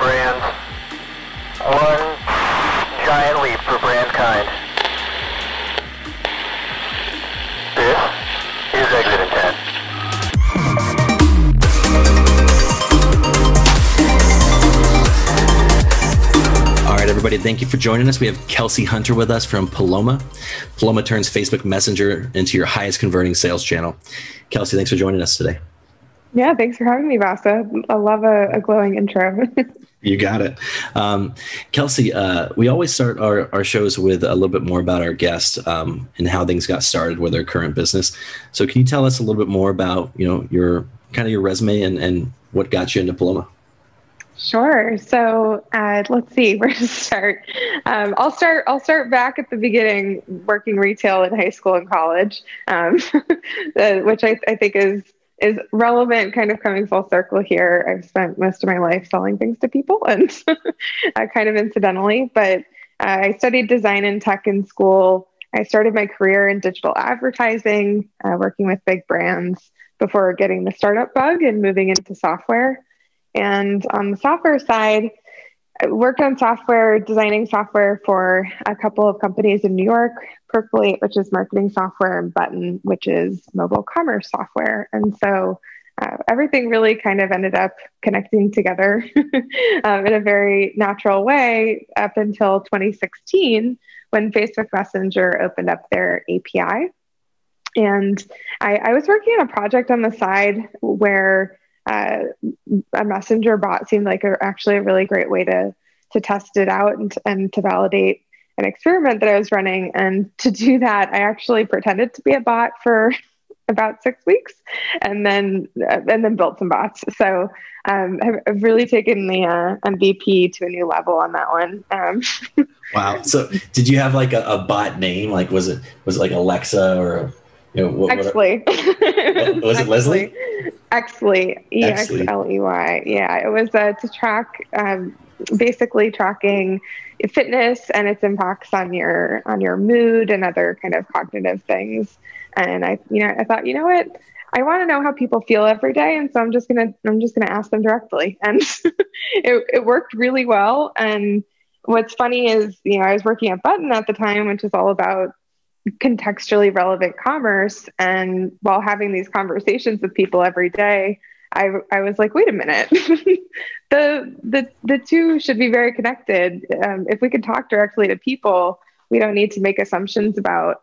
brands. One giant leap for brandkind. This is exit intent. All right, everybody, thank you for joining us. We have Kelsey Hunter with us from Paloma. Paloma turns Facebook Messenger into your highest converting sales channel. Kelsey, thanks for joining us today. Yeah, thanks for having me, Vasa. I love a, a glowing intro. You got it. Um, Kelsey, uh, we always start our, our shows with a little bit more about our guest um, and how things got started with their current business. So can you tell us a little bit more about, you know, your kind of your resume and, and what got you into Paloma? Sure. So uh, let's see where to start. Um, I'll start. I'll start back at the beginning, working retail in high school and college, um, uh, which I, I think is is relevant. Kind of coming full circle here. I've spent most of my life selling things to people, and uh, kind of incidentally. But uh, I studied design and tech in school. I started my career in digital advertising, uh, working with big brands before getting the startup bug and moving into software. And on the software side, I worked on software, designing software for a couple of companies in New York, Percolate, which is marketing software, and Button, which is mobile commerce software. And so uh, everything really kind of ended up connecting together um, in a very natural way up until 2016 when Facebook Messenger opened up their API. And I, I was working on a project on the side where uh, a messenger bot seemed like a, actually a really great way to to test it out and, and to validate an experiment that I was running. And to do that, I actually pretended to be a bot for about six weeks, and then uh, and then built some bots. So um, I've, really taken the uh, MVP to a new level on that one. Um, Wow. So did you have like a, a bot name? Like was it was it like Alexa or you know what, what was it Leslie? Exley. E X L E Y. Yeah, it was uh, to track, um, basically tracking fitness and its impacts on your on your mood and other kind of cognitive things. And I, you know, I thought, you know what, I want to know how people feel every day, and so I'm just gonna I'm just gonna ask them directly, and it it worked really well. And what's funny is, you know, I was working at Button at the time, which is all about contextually relevant commerce. And while having these conversations with people every day, I, I was like, wait a minute, the, the, the two should be very connected. Um, if we could talk directly to people, we don't need to make assumptions about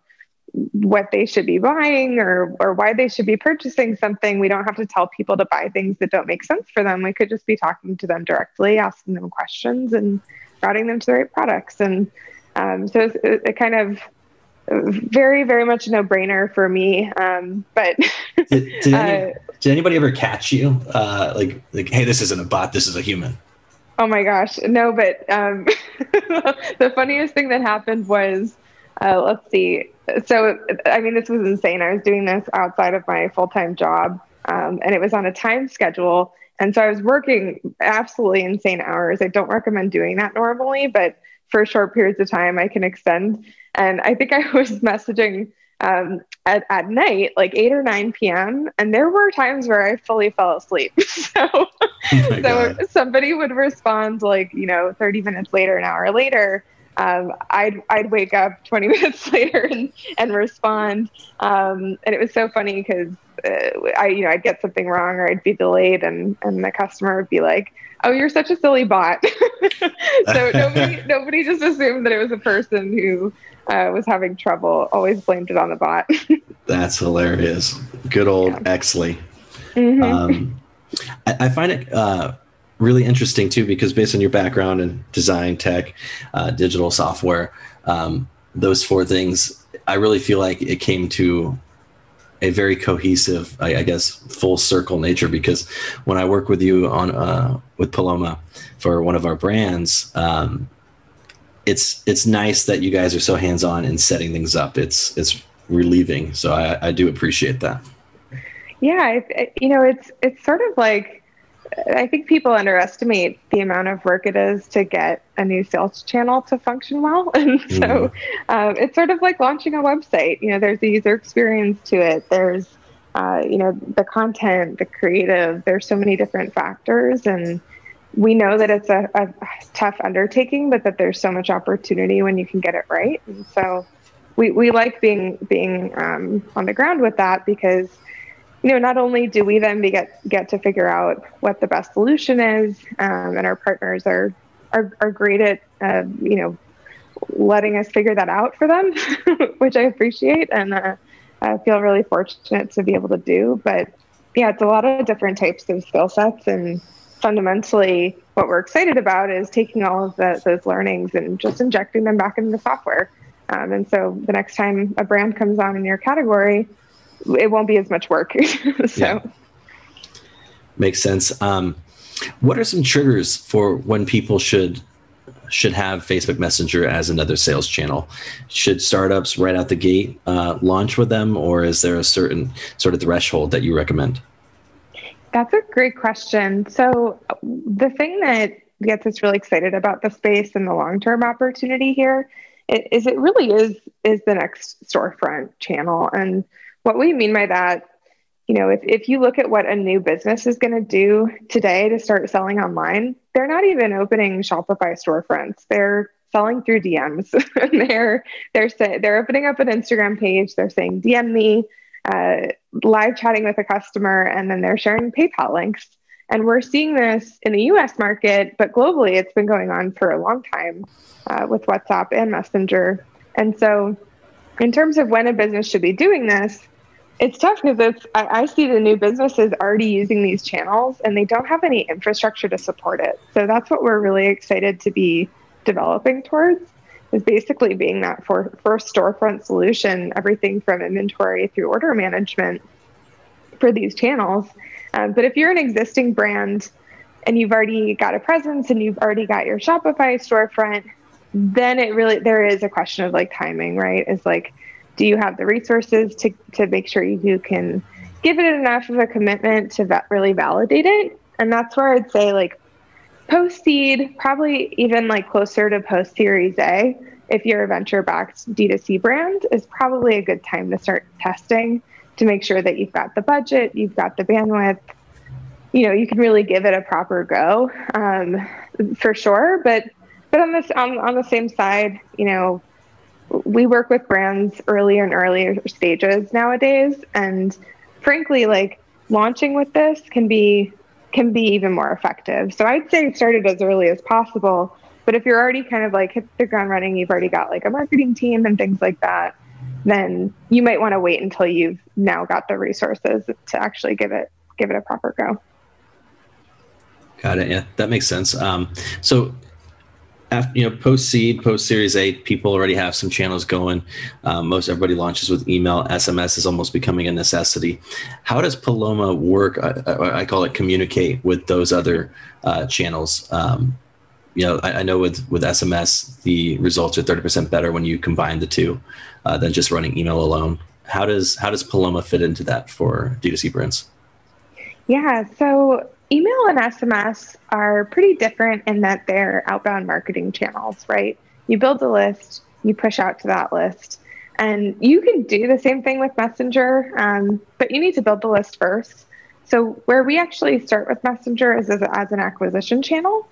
what they should be buying or, or why they should be purchasing something. We don't have to tell people to buy things that don't make sense for them. We could just be talking to them directly, asking them questions and routing them to the right products. And um, so it, it kind of very very much a no-brainer for me um, but did, did, any, uh, did, anybody ever catch you? Uh, like like hey this isn't a bot this is a human. Oh my gosh no but um, the funniest thing that happened was uh, let's see. So i mean this was insane. I was doing this outside of my full-time job um, and it was on a time schedule. And so i was working absolutely insane hours. I don't recommend doing that normally but for short periods of time i can extend and I think I was messaging um, at, at night, like 8 or 9 p.m. And there were times where I fully fell asleep. so, oh so God. somebody would respond like, you know, 30 minutes later, an hour later. Um, I'd, I'd wake up 20 minutes later and, and respond. Um, and it was so funny because uh, I, you know, I'd get something wrong or I'd be delayed and, and the customer would be like, oh, you're such a silly bot. so nobody, nobody just assumed that it was a person who uh, was having trouble, always blamed it on the bot. That's hilarious. Good old yeah. Exley. Mm-hmm. Um, I, I, find it uh, really interesting too because based on your background in design, tech, uh, digital software, um, those four things, I really feel like it came to a very cohesive, I, I, guess, full circle nature. Because when I work with you on uh, with Paloma for one of our brands, um, it's it's nice that you guys are so hands on in setting things up. It's it's relieving. So I, I do appreciate that. Yeah, it, it, you know, it's it's sort of like I think people underestimate the amount of work it is to get a new sales channel to function well, and so mm. um, it's sort of like launching a website. You know, there's a user experience to it. There's uh, you know the content, the creative. There's so many different factors, and we know that it's a, a, tough undertaking, but that there's so much opportunity when you can get it right. And so we, we like being being um, on the ground with that because you know not only do we then get get to figure out what the best solution is, um, and our partners are are, are great at uh, you know letting us figure that out for them, which I appreciate and uh, I feel really fortunate to be able to do. But yeah, it's a lot of different types of skill sets and fundamentally what we're excited about is taking all of the, those learnings and just injecting them back into the software. Um, and so the next time a brand comes on in your category, it won't be as much work. so yeah. makes sense. Um, what are some triggers for when people should should have Facebook Messenger as another sales channel? Should startups right out the gate uh, launch with them, or is there a certain sort of threshold that you recommend? That's a great question. So, the thing that gets us really excited about the space and the long term opportunity here is it really is is the next storefront channel. And what we mean by that, you know, if, if you look at what a new business is going to do today to start selling online, they're not even opening Shopify storefronts. They're selling through DMs. they're they're say, they're opening up an Instagram page. They're saying DM me uh, live chatting with a customer, and then they're sharing PayPal links. And we're seeing this in the US market, but globally, it's been going on for a long time uh, with WhatsApp and Messenger. And so, in terms of when a business should be doing this, it's tough because it's I, I, see the new businesses already using these channels and they don't have any infrastructure to support it. So that's what we're really excited to be developing towards is basically being that for first storefront solution, everything from inventory through order management for these channels. Um, but if you're an existing brand and you've already got a presence and you've already got your Shopify storefront, then it really there is a question of like timing, right? Is like, do you have the resources to to make sure you can give it enough of a commitment to really validate it? And that's where I'd say like post seed, probably even like closer to post series A, if you're a venture backed D2C brand, is probably a good time to start testing to make sure that you've got the budget, you've got the bandwidth, you know, you can really give it a proper go um, for sure. But but on this on, on the same side, you know, we work with brands earlier and earlier stages nowadays, and frankly, like launching with this can be can be even more effective. So I'd say start it as early as possible. But if you're already kind of like hit the ground running, you've already got like a marketing team and things like that, then you might want to wait until you've now got the resources to actually give it give it a proper go. Got it. Yeah, that makes sense. Um, so after you know post seed post series a people already have some channels going. Um, most everybody launches with email. Sms is almost becoming a necessity. How does paloma work? I, I call it communicate with those other uh, channels. Um, you know I, I, know with with sms the results are 30% better when you combine the two uh, than just running email alone. How does how does paloma fit into that for d2c brands? Yeah so email and SMS are pretty different in that they're outbound marketing channels, right? You build a list, you push out to that list. And you can do the same thing with Messenger, um, but you need to build the list first. So, where we actually start with Messenger is as, as an acquisition channel.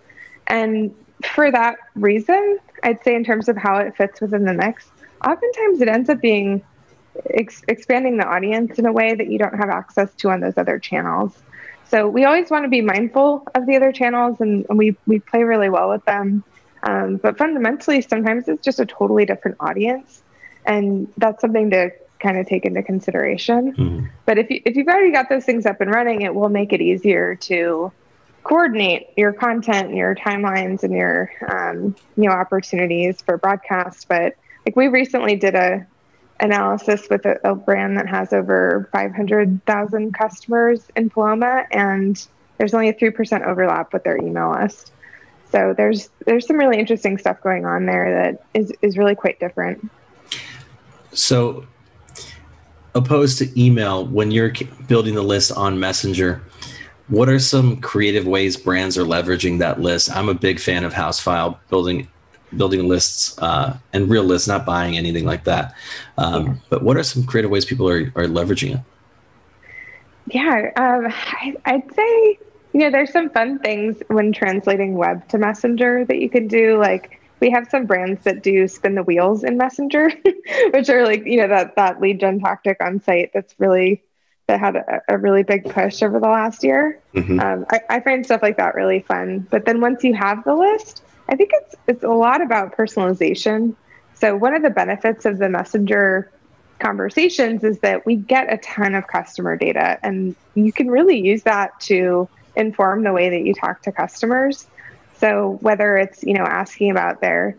And for that reason, I'd say in terms of how it fits within the mix, oftentimes it ends up being ex- expanding the audience in a way that you don't have access to on those other channels. So we always want to be mindful of the other channels and, and we, we play really well with them. Um, but fundamentally, sometimes it's just a totally different audience. And that's something to kind of take into consideration. Mm-hmm. But if, you, if you've already got those things up and running, it will make it easier to coordinate your content and your timelines and your um, you know opportunities for broadcast. But like we recently did a analysis with a, a brand that has over 500,000 customers in Paloma, and there's only a 3% overlap with their email list. So there's there's some really interesting stuff going on there that is, is really quite different. So opposed to email, when you're building the list on Messenger, what are some creative ways brands are leveraging that list? I'm a big fan of Housefile, building building lists uh, and real lists, not buying anything like that. Um, yeah. But what are some creative ways people are, are leveraging it? Yeah, um, I, would say you know, there's some fun things when translating web to Messenger that you can do. Like we have some brands that do spin the wheels in Messenger, which are like, you know, that that lead gen tactic on site that's really that had a, a really big push over the last year. Mm-hmm. Um, I, I find stuff like that really fun. But then once you have the list, I think it's it's a lot about personalization. So one of the benefits of the messenger conversations is that we get a ton of customer data and you can really use that to inform the way that you talk to customers. So whether it's, you know, asking about their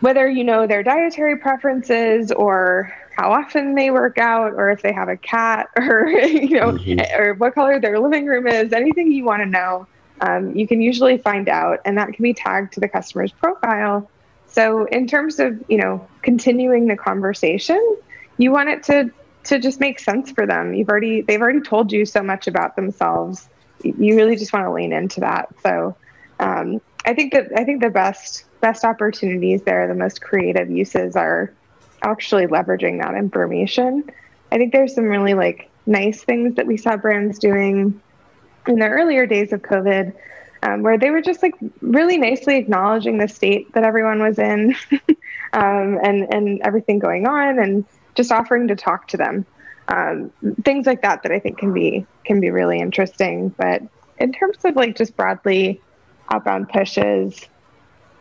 whether you know their dietary preferences or how often they work out or if they have a cat or you know mm-hmm. or what color their living room is anything you want to know um, you can usually find out and that can be tagged to the customer's profile. So in terms of you know continuing the conversation you want it to to just make sense for them. You've already they've already told you so much about themselves. You really just want to lean into that. So um, i think that i think the best best opportunities there the most creative uses are actually leveraging that information. I think there's some really like nice things that we saw brands doing in the earlier days of COVID, um, where they were just like really nicely acknowledging the state that everyone was in, um, and and everything going on, and just offering to talk to them. Um, things like that that I think can be can be really interesting. But in terms of like just broadly outbound pushes,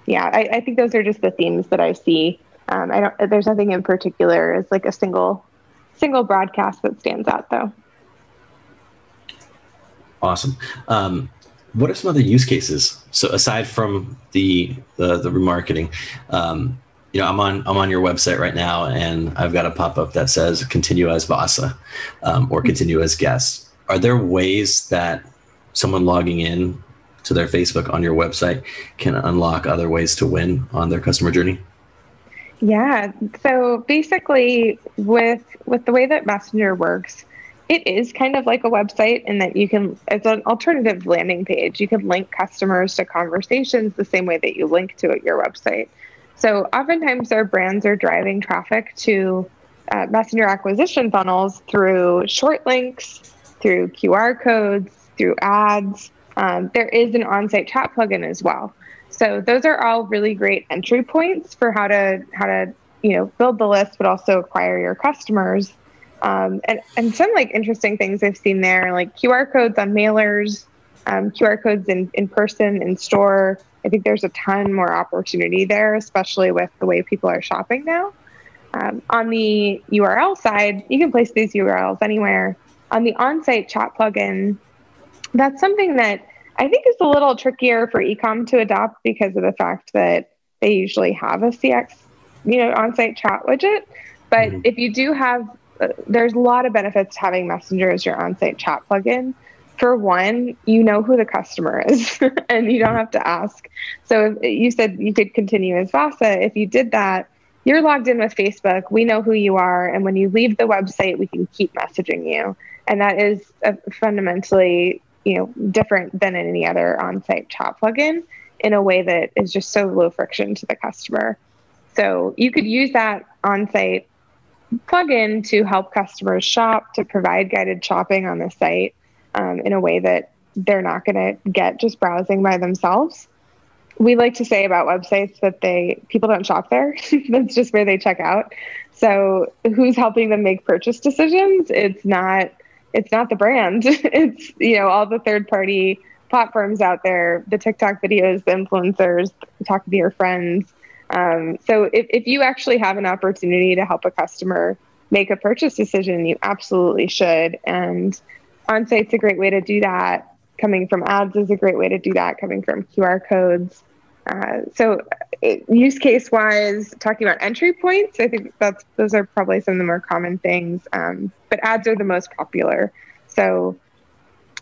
yeah, I, I think those are just the themes that I see um, I don't. There's nothing in particular as like a single single broadcast that stands out though. Awesome. Um, what are some other use cases? So aside from the the, the remarketing, um, you know, I'm on I'm on your website right now, and I've got a pop up that says "Continue as Vasa" um, or "Continue as guest." Are there ways that someone logging in to their Facebook on your website can unlock other ways to win on their customer journey? Yeah. So basically, with with the way that Messenger works, it is kind of like a website in that you can, it's an alternative landing page. You can link customers to conversations the same way that you link to your website. So oftentimes, our brands are driving traffic to uh, Messenger acquisition funnels through short links, through QR codes, through ads. Um, there is an on-site chat plugin as well. So those are all really great entry points for how to how to you know build the list, but also acquire your customers. Um, and and some like interesting things I've seen there, like QR codes on mailers, um, QR codes in in person in store. I think there's a ton more opportunity there, especially with the way people are shopping now. Um, on the URL side, you can place these URLs anywhere. On the on-site chat plugin, that's something that I think is a little trickier for ecom to adopt because of the fact that they usually have a CX, you know, on-site chat widget. But mm-hmm. if you do have, there's a lot of benefits to having Messenger as your on-site chat plugin. For one, you know who the customer is, and you don't mm-hmm. have to ask. So you said you could continue as Vasa. If you did that, you're logged in with Facebook. We know who you are, and when you leave the website, we can keep messaging you. And that is a fundamentally you know different than any other on-site chat plugin in a way that is just so low friction to the customer. So you could use that on-site plugin to help customers shop, to provide guided shopping on the site um, in a way that they're not going to get just browsing by themselves. We like to say about websites that they people don't shop there. That's just where they check out. So who's helping them make purchase decisions? It's not it's not the brand. it's, you know, all the third party platforms out there, the TikTok videos, the influencers, talking to your friends. Um, so if, if you actually have an opportunity to help a customer make a purchase decision, you absolutely should. And on site's a great way to do that. Coming from ads is a great way to do that, coming from QR codes. Uh, so, it, use case wise, talking about entry points, I think that's those are probably some of the more common things. Um, but ads are the most popular. So,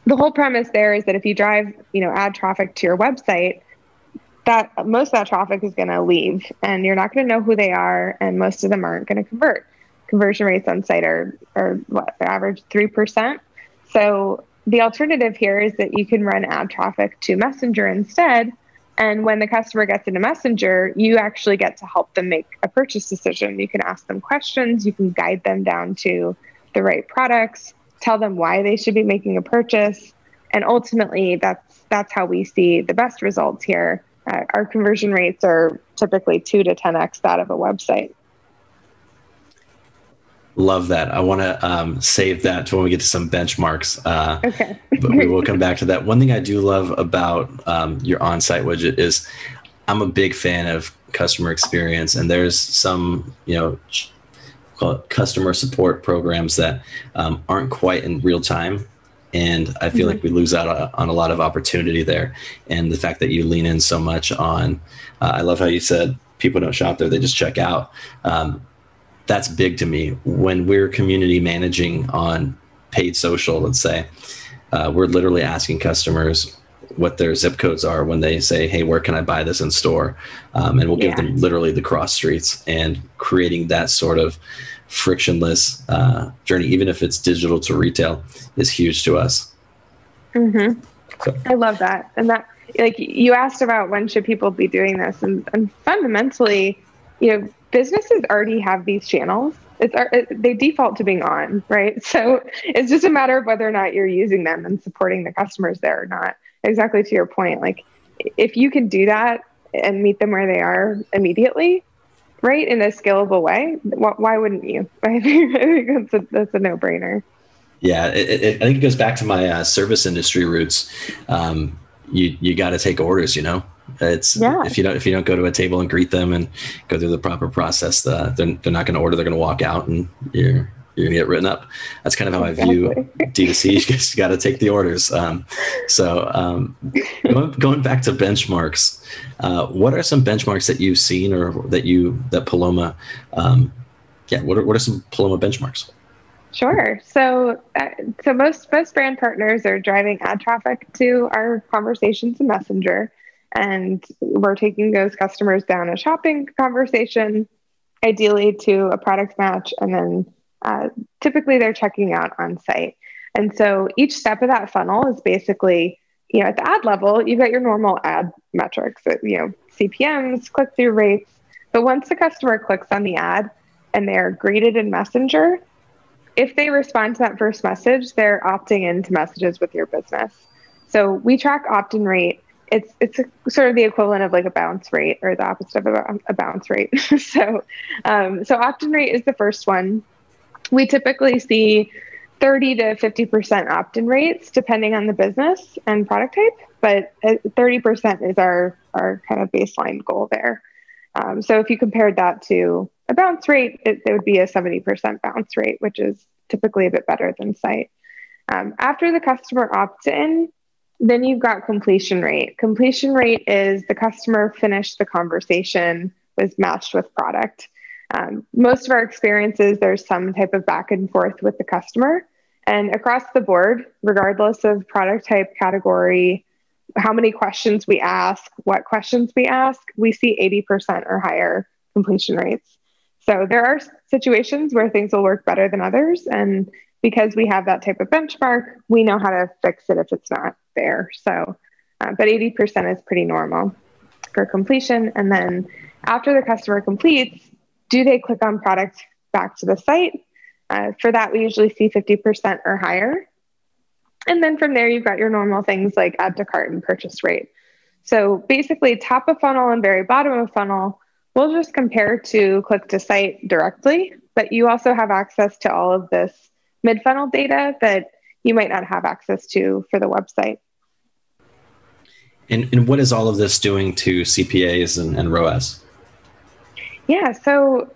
the whole premise there is that if you drive, you know, ad traffic to your website, that most of that traffic is going to leave, and you're not going to know who they are, and most of them aren't going to convert. Conversion rates on site are are what average three percent. So the alternative here is that you can run ad traffic to Messenger instead and when the customer gets into Messenger, you actually get to help them make a purchase decision. You can ask them questions, you can guide them down to the right products, tell them why they should be making a purchase, and ultimately, that's that's how we see the best results here. Uh, our conversion rates are typically two to 10x that of a website. Love that. I want to um, save that to when we get to some benchmarks. Uh, okay. but we will come back to that. One thing I do love about um, your on-site widget is I'm a big fan of customer experience, and there's some you know customer support programs that um, aren't quite in real time. And I feel mm-hmm. like we lose out on a lot of opportunity there. And the fact that you lean in so much on, uh, I love how you said people don't shop there, they just check out. Um, that's big to me. When we're community managing on paid social, let's say, uh, we're literally asking customers what their zip codes are when they say, "Hey, where can I buy this in store?" Um, and we'll give them literally the cross streets and creating that sort of frictionless uh, journey, even if it's digital to retail, is huge to us. Mm-hmm. So. I love that, and that like you asked about when should people be doing this, and, and fundamentally, you know, businesses already have these channels. It's they default to being on, right? So it's just a matter of whether or not you're using them and supporting the customers there or not. Exactly to your point, like if you can do that and meet them where they are immediately, right, in a scalable way, why wouldn't you? I think that's a, that's a no brainer. Yeah, it, it, I think it goes back to my uh, service industry roots. Um, you you got to take orders, you know. It's yeah. if you don't if you don't go to a table and greet them and go through the proper process, uh, they're, they're not going to order. They're going to walk out, and you're you're to get written up. That's kind of how exactly. I view D2C. You just got to take the orders. Um, so um, going, going back to benchmarks, uh, what are some benchmarks that you've seen or that you that Paloma? Um, yeah, what are what are some Paloma benchmarks? Sure. So, uh, so most most brand partners are driving ad traffic to our conversations in Messenger, and we're taking those customers down a shopping conversation, ideally to a product match, and then uh, typically they're checking out on site. And so each step of that funnel is basically, you know, at the ad level, you've got your normal ad metrics, you know, CPMS, click through rates. But once the customer clicks on the ad and they're greeted in Messenger, if they respond to that first message, they're opting into messages with your business. So we track opt in rate. It's it's a, sort of the equivalent of like a bounce rate or the opposite of a, a bounce rate. so um, so opt in rate is the first one. We typically see 30 to 50% opt in rates depending on the business and product type, but 30% is our, our kind of baseline goal there. Um, so if you compared that to a bounce rate, it, it, would be a 70% bounce rate, which is typically a bit better than site. Um, after the customer opts in, then you've got completion rate. Completion rate is the customer finished the conversation, was matched with product. Um, most of our experiences, there's some type of back and forth with the customer. And across the board, regardless of product type, category, how many questions we ask, what questions we ask, we see 80% or higher completion rates. So there are situations where things will work better than others. And because we have that type of benchmark, we know how to fix it if it's not there. So, uh, but 80% is pretty normal for completion. And then after the customer completes, do they click on product back to the site? Uh, for that, we usually see 50% or higher. And then from there, you've got your normal things like add to cart and purchase rate. So basically, top of funnel and very bottom of funnel, we'll just compare to click to site directly, but you also have access to all of this mid funnel data that you might not have access to for the website. And, and what is all of this doing to CPAs and, and ROAS? Yeah, so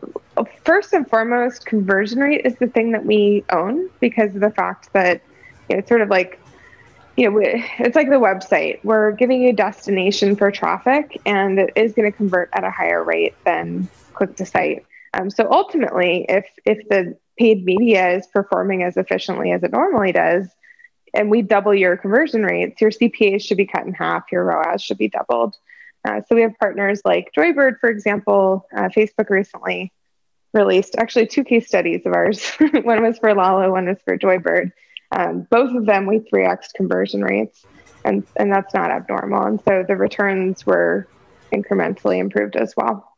first and foremost, conversion rate is the thing that we own because of the fact that you know, it's sort of like you know, it's like the website. We're giving you a destination for traffic, and it is going to convert at a higher rate than click to site. Um, so ultimately, if if the paid media is performing as efficiently as it normally does, and we double your conversion rates, your CPAs should be cut in half. Your ROAS should be doubled. Uh, so we have partners like Joybird, for example. Uh, Facebook recently released actually two case studies of ours. one was for Lalo, one was for Joybird um, both of them we 3x conversion rates, and, and that's not abnormal. And so the returns were incrementally improved as well.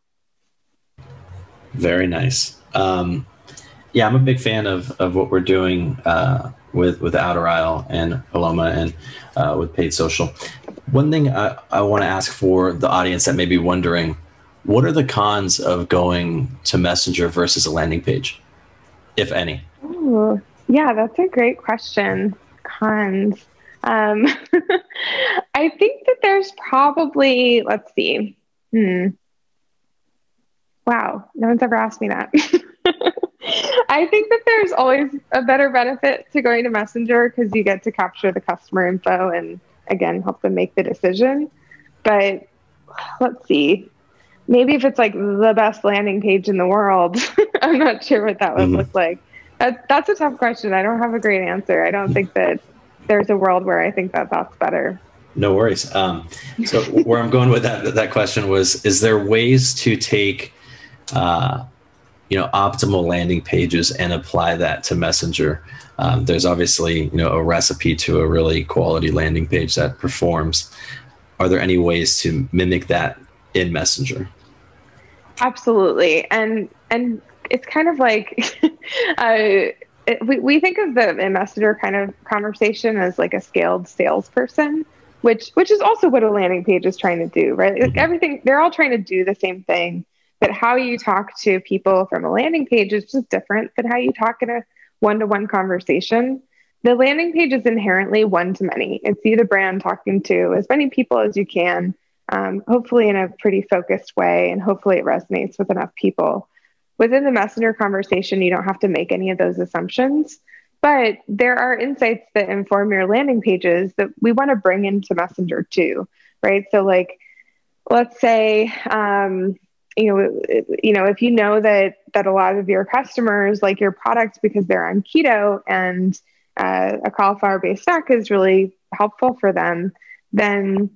Very nice. Um, yeah, I'm a big fan of, of what we're doing uh, with with Outer Isle and Paloma and uh, with paid social. One thing I, I want to ask for the audience that may be wondering, what are the cons of going to Messenger versus a landing page, if any? Ooh, yeah, that's a great question. Cons. Um, I think that there's probably, let's see. Hmm. Wow, no one's ever asked me that. I think that there's always a better benefit to going to Messenger because you get to capture the customer info and again help them make the decision. But let's see. Maybe if it's like the best landing page in the world, I'm not sure what that would mm-hmm. look like. That, that's a tough question. I don't have a great answer. I don't think that there's a world where I think that that's better. No worries. Um, so where I'm going with that that question was: Is there ways to take uh, you know optimal landing pages and apply that to messenger. Um, there's obviously you know a recipe to a really quality landing page that performs. Are there any ways to mimic that in messenger? Absolutely. And and it's kind of like uh, it, we, we think of the messenger kind of conversation as like a scaled salesperson which which is also what a landing page is trying to do right? Like mm-hmm. everything they're all trying to do the same thing but how you talk to people from a landing page is just different than how you talk in a one to one conversation. The landing page is inherently one to many. It's you, the brand, talking to as many people as you can, um, hopefully in a pretty focused way, and hopefully it resonates with enough people. Within the messenger conversation, you don't have to make any of those assumptions, but there are insights that inform your landing pages that we want to bring into messenger too, right? So, like, let's say, um, you know, you know, if you know that that a lot of your customers like your product because they're on keto and uh, a cauliflower-based snack is really helpful for them, then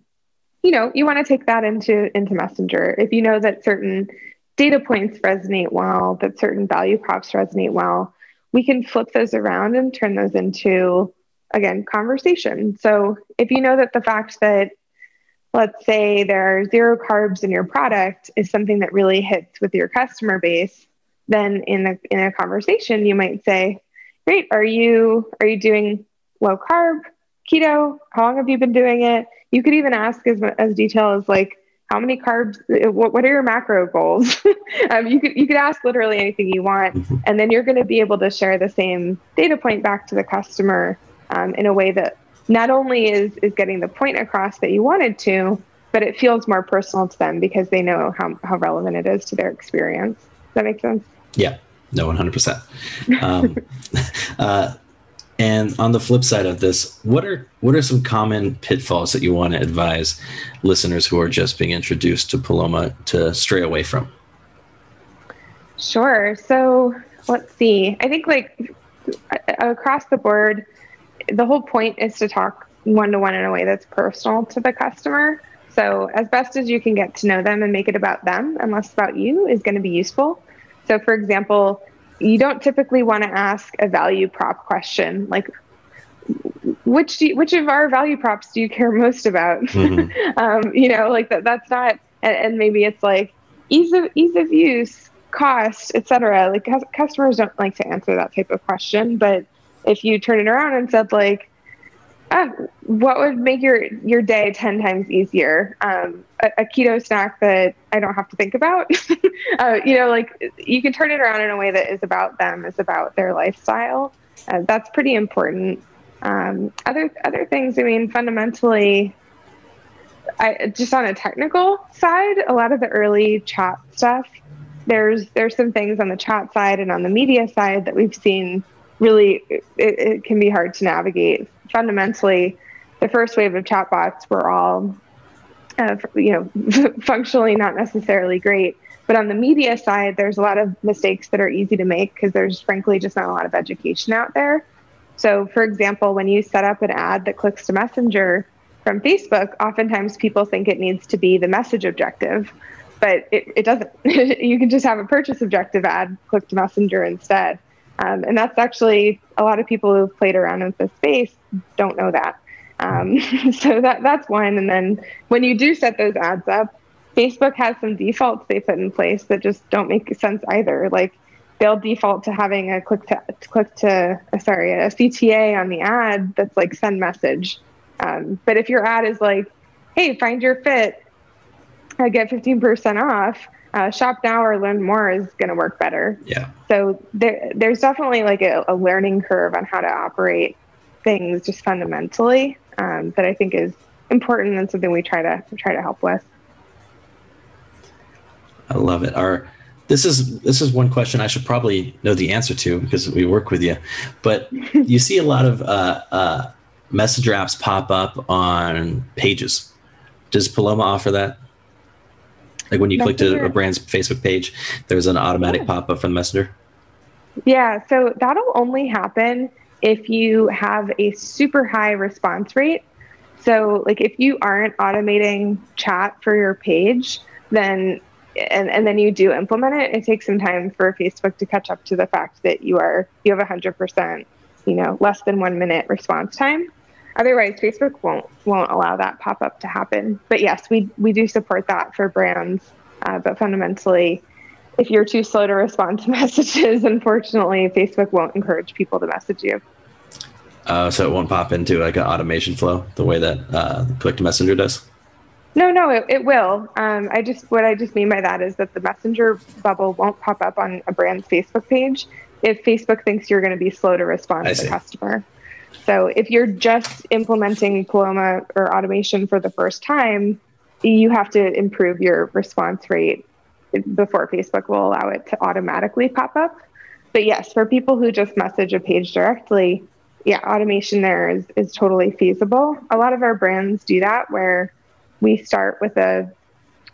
you know you want to take that into into Messenger. If you know that certain data points resonate well, that certain value props resonate well, we can flip those around and turn those into again conversation. So if you know that the fact that let's say there are zero carbs in your product is something that really hits with your customer base, then in a, in a conversation, you might say, great, are you, are you doing low carb, keto? How long have you been doing it? You could even ask as, as detail as like, how many carbs, what, what are your macro goals? um, you could, you could ask literally anything you want, mm-hmm. and then you're going to be able to share the same data point back to the customer um, in a way that not only is is getting the point across that you wanted to, but it feels more personal to them because they know how, how relevant it is to their experience. Does that make sense? Yeah, no, 100%. Um, uh, and on the flip side of this, what are what are some common pitfalls that you want to advise listeners who are just being introduced to Paloma to stray away from? Sure. So let's see. I think like across the board, the whole point is to talk one to one in a way that's personal to the customer. So, as best as you can get to know them and make it about them and less about you is going to be useful. So, for example, you don't typically want to ask a value prop question like, which you, which of our value props do you care most about? Mm-hmm. um, you know, like that. That's not. And, and, maybe it's like ease of ease of use, cost, etc. Like customers don't like to answer that type of question, but if you turn it around and said like ah, what would make your your day 10 times easier? Um, a, a, keto snack that i don't have to think about. Uh, you know like you can turn it around in a way that is about them is about their lifestyle. Uh, that's pretty important. Um, other other things i mean fundamentally I, just on a technical side a lot of the early chat stuff there's there's some things on the chat side and on the media side that we've seen really it, it can be hard to navigate. Fundamentally, the first wave of chatbots were all, uh, you know, functionally not necessarily great. But on the media side, there's a lot of mistakes that are easy to make because there's frankly just not a lot of education out there. So, for example, when you set up an ad that clicks to Messenger from Facebook, oftentimes people think it needs to be the message objective, but it, it doesn't. you can just have a purchase objective ad click to Messenger instead. Um, and that's actually a lot of people who've played around with this space don't know that. Um, so that that's one. And then when you do set those ads up, Facebook has some defaults they put in place that just don't make sense either. Like they'll default to having a click to click to uh, sorry a CTA on the ad that's like send message. Um, but if your ad is like, hey, find your fit, I get 15% off. Uh, shop now or learn more is going to work better. Yeah. So there, there's definitely like a, a, learning curve on how to operate things just fundamentally um, that I think is important and something we try to try to help with. I love it. Our this is this is one question I should probably know the answer to because we work with you. But you see a lot of uh, uh, messenger apps pop up on pages. Does Paloma offer that? Like when you messenger. click to a brand's Facebook page, there's an automatic yeah. pop up from Messenger. Yeah, so that'll only happen if you have a super high response rate. So, like if you aren't automating chat for your page, then and, and then you do implement it, it takes some time for Facebook to catch up to the fact that you are you have hundred percent, you know, less than one minute response time. Otherwise, Facebook won't won't allow that pop up to happen. But yes, we we do support that for brands. Uh, but fundamentally, if you're too slow to respond to messages, unfortunately, Facebook won't encourage people to message you. Uh, so it won't pop into like an automation flow the way that uh, Click to Messenger does. No, no, it, it will. Um, I just what I just mean by that is that the messenger bubble won't pop up on a brand's Facebook page if Facebook thinks you're going to be slow to respond I to see. the customer. So if you're just implementing Paloma or automation for the first time, you have to improve your response rate before Facebook will allow it to automatically pop up. But yes, for people who just message a page directly, yeah, automation there is, is totally feasible. A lot of our brands do that where we start with a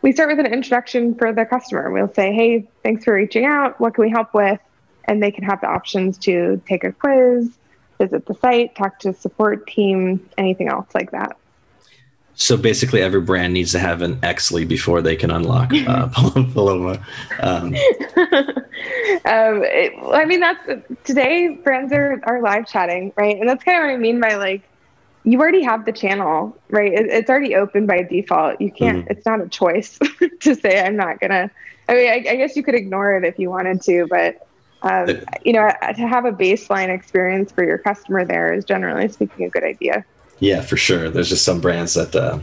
we start with an introduction for the customer. We'll say, "Hey, thanks for reaching out. What can we help with?" And they can have the options to take a quiz, visit the site, talk to support team, anything else like that. So basically, every brand needs to have an Exley before they can unlock uh, Paloma. Um, um, it, I mean, that's today. Brands are are live chatting, right? And that's kind of what I mean by like you already have the channel, right? It, it's already open by default. You can't, mm-hmm. it's not a choice to say, I'm not going to. I mean, I, I, guess you could ignore it if you wanted to, but, um, you know, to have a baseline experience for your customer there is generally speaking a good idea. Yeah, for sure. There's just some brands that uh,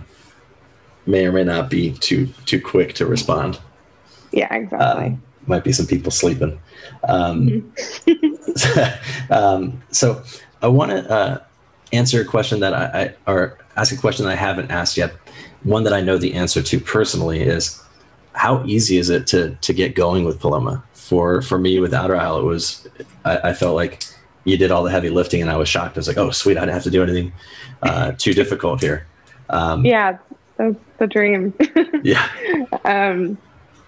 may or may not be too too quick to respond. Yeah, exactly. Um, might be some people sleeping. Um, mm-hmm. um, so I want to uh, answer a question that I, I or ask a question that I haven't asked yet. One that I know the answer to personally is how easy is it to to get going with Paloma? For for me with Outer Isle, it was I, I felt like you did all the heavy lifting, and I was shocked. I was like, oh sweet, I didn't have to do anything uh, too difficult here. Um, yeah, that's the dream. yeah. Um,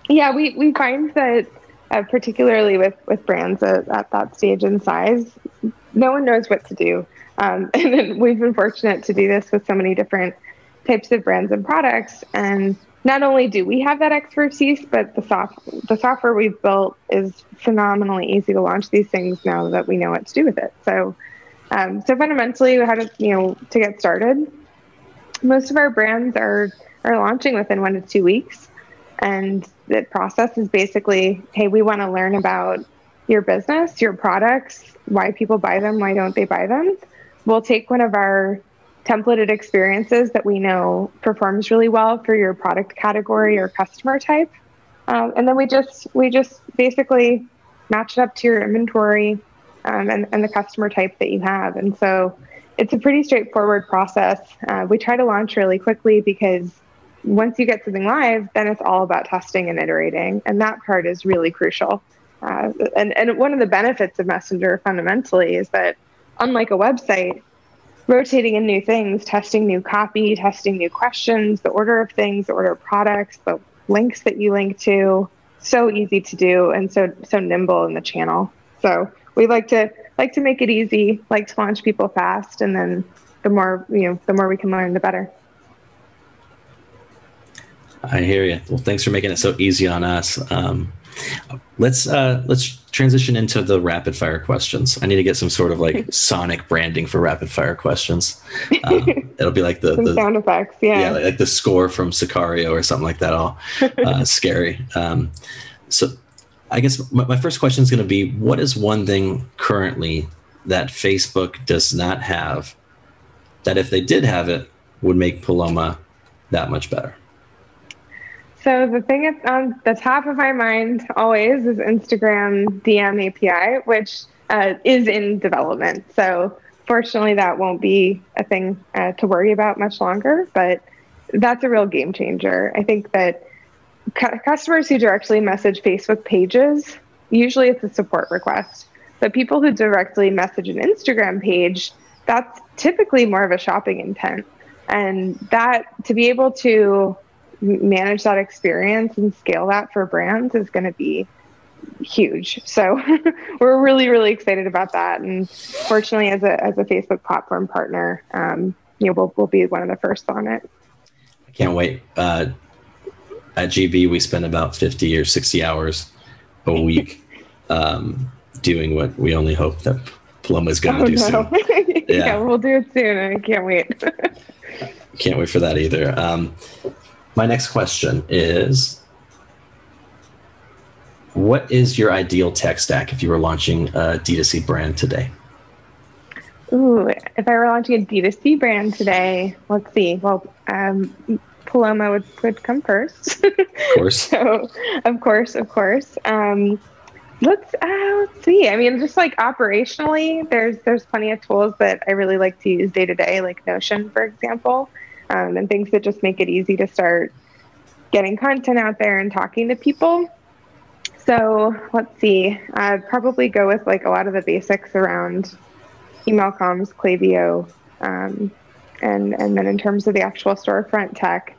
yeah, we we find that uh, particularly with with brands at, at that stage and size, no one knows what to do. Um, and then we've been fortunate to do this with so many different types of brands and products. And not only do we have that expertise, but the soft the software we've built is phenomenally easy to launch these things now that we know what to do with it. So, um, so fundamentally, how to you know to get started. Most of our brands are are launching within one to two weeks, and the process is basically, hey, we want to learn about your business, your products, why people buy them, why don't they buy them, we'll take one of our templated experiences that we know performs really well for your product category or customer type. Um, and then we just we just basically match it up to your inventory um, and, and the customer type that you have. And so it's a pretty straightforward process. Uh, we try to launch really quickly because once you get something live, then it's all about testing and iterating. And that part is really crucial. Uh, and, and one of the benefits of Messenger fundamentally is that unlike a website, rotating in new things, testing new copy, testing new questions, the order of things, the order of products, the links that you link to, so easy to do and so so nimble in the channel. So we like to like to make it easy, like to launch people fast, and then the more you know, the more we can learn, the better. I hear you. Well, thanks for making it so easy on us. Um, let's uh, let's transition into the rapid fire questions. I need to get some sort of like sonic branding for rapid fire questions. Uh, it'll be like the, the, sound effects, yeah, yeah, like the score from Sicario or something like that. All uh, scary. Um, so, I guess my, my first question is going to be what is one thing currently that Facebook does not have that if they did have it would make Paloma that much better? So the thing that's on the top of my mind always is Instagram DM API, which uh, is in development. So fortunately, that won't be a thing uh, to worry about much longer. But that's a real game changer. I think that cu- customers who directly message Facebook pages, usually it's a support request. But people who directly message an Instagram page, that's typically more of a shopping intent. And that to be able to manage that experience and scale that for brands is going to be huge. So we're really, really excited about that. And fortunately, as a, as a Facebook platform partner, um, you know, we'll, we'll be one of the first on it. I can't wait. Uh, at GB, we spend about 50 or 60 hours a week um, doing what we only hope that Paloma is going to Oh, do no. soon. yeah. Yeah. we'll do it soon. I can't wait. Can't wait for that either. Um, my next question is What is your ideal tech stack if you were launching a D2C brand today? Ooh, if I were launching a D2C brand today, let's see. Well, um, Paloma would, would come first. Of course. so, of course, of course. Um, let's uh, let's see. I mean, just like operationally, there's there's plenty of tools that I really like to use day to day, like Notion, for example, um, and things that just make it easy to start getting content out there and talking to people. So let's see. I'd probably go with like a lot of the basics around email comms, Klaviyo, um, and and then in terms of the actual storefront tech,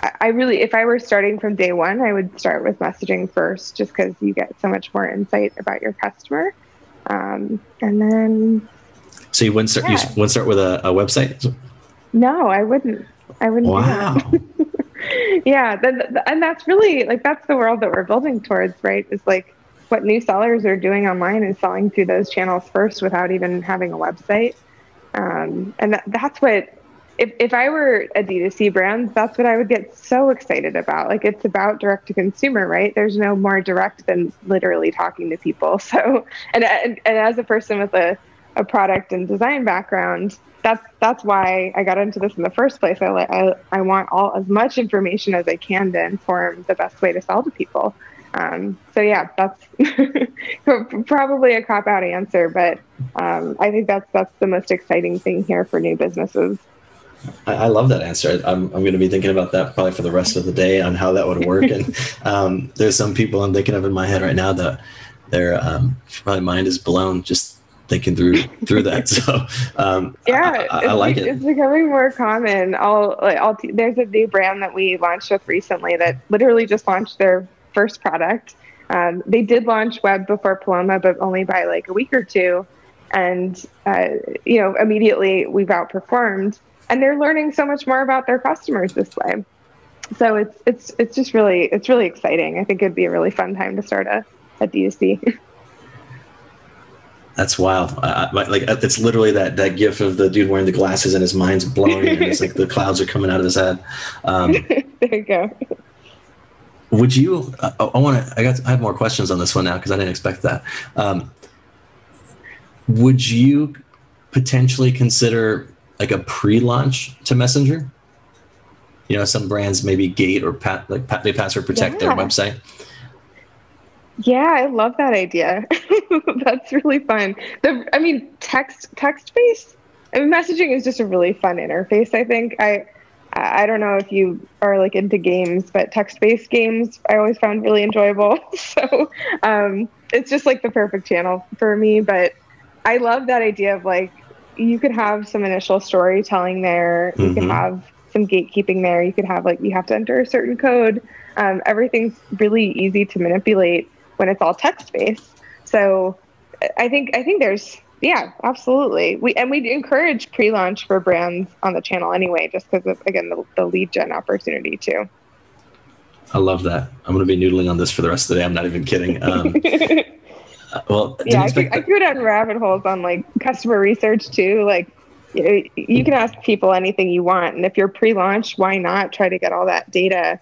I, I really, if I were starting from day one, I would start with messaging first, just because you get so much more insight about your customer, um, and then So you wouldn't start, you wouldn't start with a, a website? No, I wouldn't. I wouldn't. Wow. yeah then, and that's really like that's the world that we're building towards right is like what new sellers are doing online is selling through those channels first without even having a website um, and that, that's what if, if i were a d2c brand that's what i would get so excited about like it's about direct to consumer right there's no more direct than literally talking to people so and and, and as a person with a, a product and design background that's that's why I got into this in the first place. I, I I want all as much information as I can to inform the best way to sell to people. Um, so yeah, that's probably a cop out answer, but um, I think that's that's the most exciting thing here for new businesses. I, I love that answer. I'm, I'm going to be thinking about that probably for the rest of the day on how that would work. and um, there's some people I'm thinking of in my head right now that their um, probably mind is blown just thinking through through that. So um, Yeah, I, I, I like it's, it. It's becoming more common. I'll like I'll t- there's a new brand that we launched with recently that literally just launched their first product. Um, they did launch web before Paloma, but only by like a week or two, and uh, you know immediately we've outperformed, and they're learning so much more about their customers this way. So it's it's it's just really it's really exciting. I think it'd be a really fun time to start a, a DSC. That's wild. I, like it's literally that that gif of the dude wearing the glasses and his mind's blowing and it's like the clouds are coming out of his head. Um, there you go. would you? I, I want to. I got. I have more questions on this one now because I didn't expect that. Um, would you potentially consider like a pre-launch to Messenger? You know, some brands maybe gate or pat like pat, they password protect their website. Yeah, I love that idea. That's really fun. The I mean text text based I mean messaging is just a really fun interface, I think. I I don't know if you are like into games, but text based games I always found really enjoyable. So um it's just like the perfect channel for me. But I love that idea of like you could have some initial storytelling there. You could Mhm. have some gatekeeping there. You could have like you have to enter a certain code. Um, everything's really easy to manipulate when it's all text based. So I think I think there's yeah, absolutely. We and we encourage pre-launch for brands on the channel anyway, just because of again the, the lead gen opportunity too. I love that. I'm going to be noodling on this for the rest of the day. I'm not even kidding. Um, uh, well, yeah, I could, I could go down rabbit holes on like customer research too. Like you, know, you can ask people anything you want, and if you're pre-launch, why not try to get all that data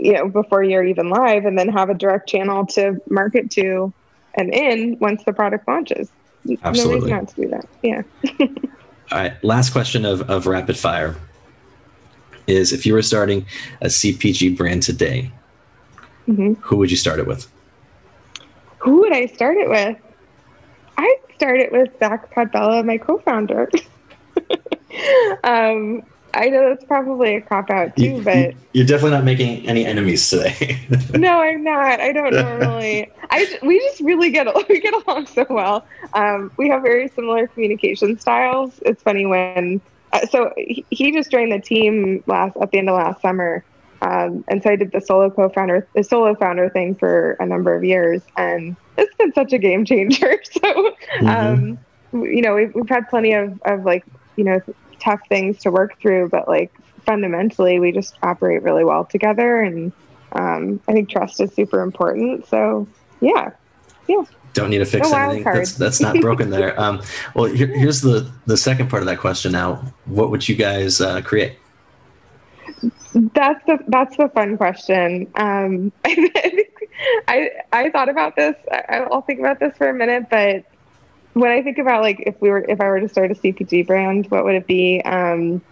you know, before you're even live, and then have a direct channel to market to and in once the product launches. Absolutely. No reason not to do that. Yeah. All right. Last question of, of rapid fire is if you were starting a CPG brand today, Mhm. who would you start it with? Who would I start it with? I'd start it with Zach Podbella, my co-founder. um, I know that's probably a cop out too, You, but you, are definitely not making any enemies today. no, I'm not. I don't normally. I we just really get we get along so well. Um, we have very similar communication styles. It's funny when uh, so he, he just joined the team last at the end of last summer, um, and so I did the solo co-founder the solo founder thing for a number of years, and it's been such a game changer. So, um, you know, we've we've had plenty of of like you know tough things to work through, but like fundamentally, we just operate really well together, and um, I think trust is super important. So, yeah, yeah. Don't need to fix No anything. That's that's not broken there. Um, well, here, here's the the second part of that question. Now, what would you guys uh, create? That's the that's the fun question. Um, I I thought about this. I, I'll think about this for a minute. But when I think about like if we were if I were to start a CPG brand, what would it be? Um,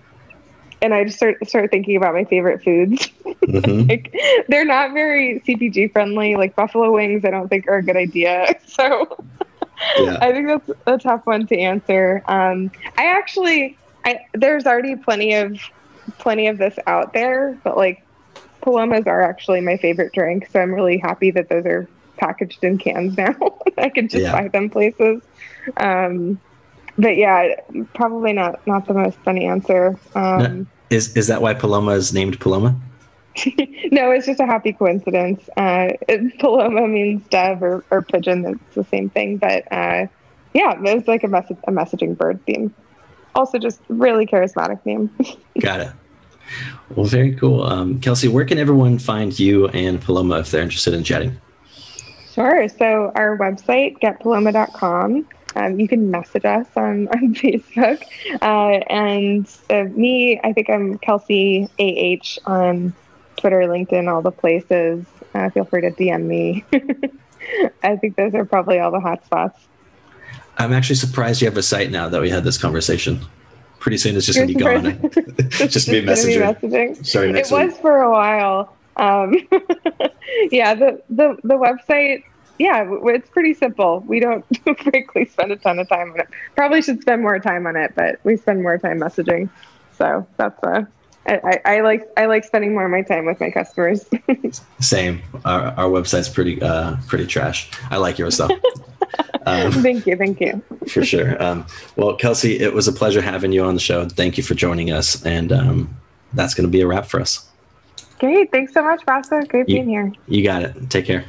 and I just start start thinking about my favorite foods. Mhm. like they're not very CPG friendly. Like buffalo wings, I don't think are a good idea. So Yeah. I think that's a tough one to answer. Um, I actually, I there's already plenty of plenty of this out there, but like Palomas are actually my favorite drink, so I'm really happy that those are packaged in cans now. I could just Yeah. buy them places. Um, but yeah, probably not not the most funny answer. Um, Is is that why Paloma is named Paloma? no, it's just a happy coincidence. Uh, it, Paloma means dove or, or pigeon. It's the same thing. But uh, yeah, it's like a, message, a messaging bird theme. Also, just really charismatic name. Got it. Well, very cool. Um, Kelsey, where can everyone find you and Paloma if they're interested in chatting? sure. So our website, getpaloma.com. Um, you can message us on, on Facebook. Uh, and uh, me, I think I'm Kelsey AH on Twitter, LinkedIn, all the places. Uh, feel free to DM me. I think those are probably all the hot spots. I'm actually surprised you have a site now that we had this conversation. Pretty soon it's just going to be gone. It's just be a gonna messenger. messaging. Next it was for a while. Um, yeah, the, the the website. Yeah, it's pretty simple. We don't frankly spend a ton of time on it. Probably should spend more time on it, but we spend more time messaging. So that's uh, I, I, I like I like spending more of my time with my customers. Same. Our, our website's pretty uh, pretty trash. I like yours though. um, thank you, thank you. for sure. Um, well, Kelsey, it was a pleasure having you on the show. Thank you for joining us, and um, that's going to be a wrap for us. Great, thanks so much, Vasa. Great You- being here. You got it. Take care.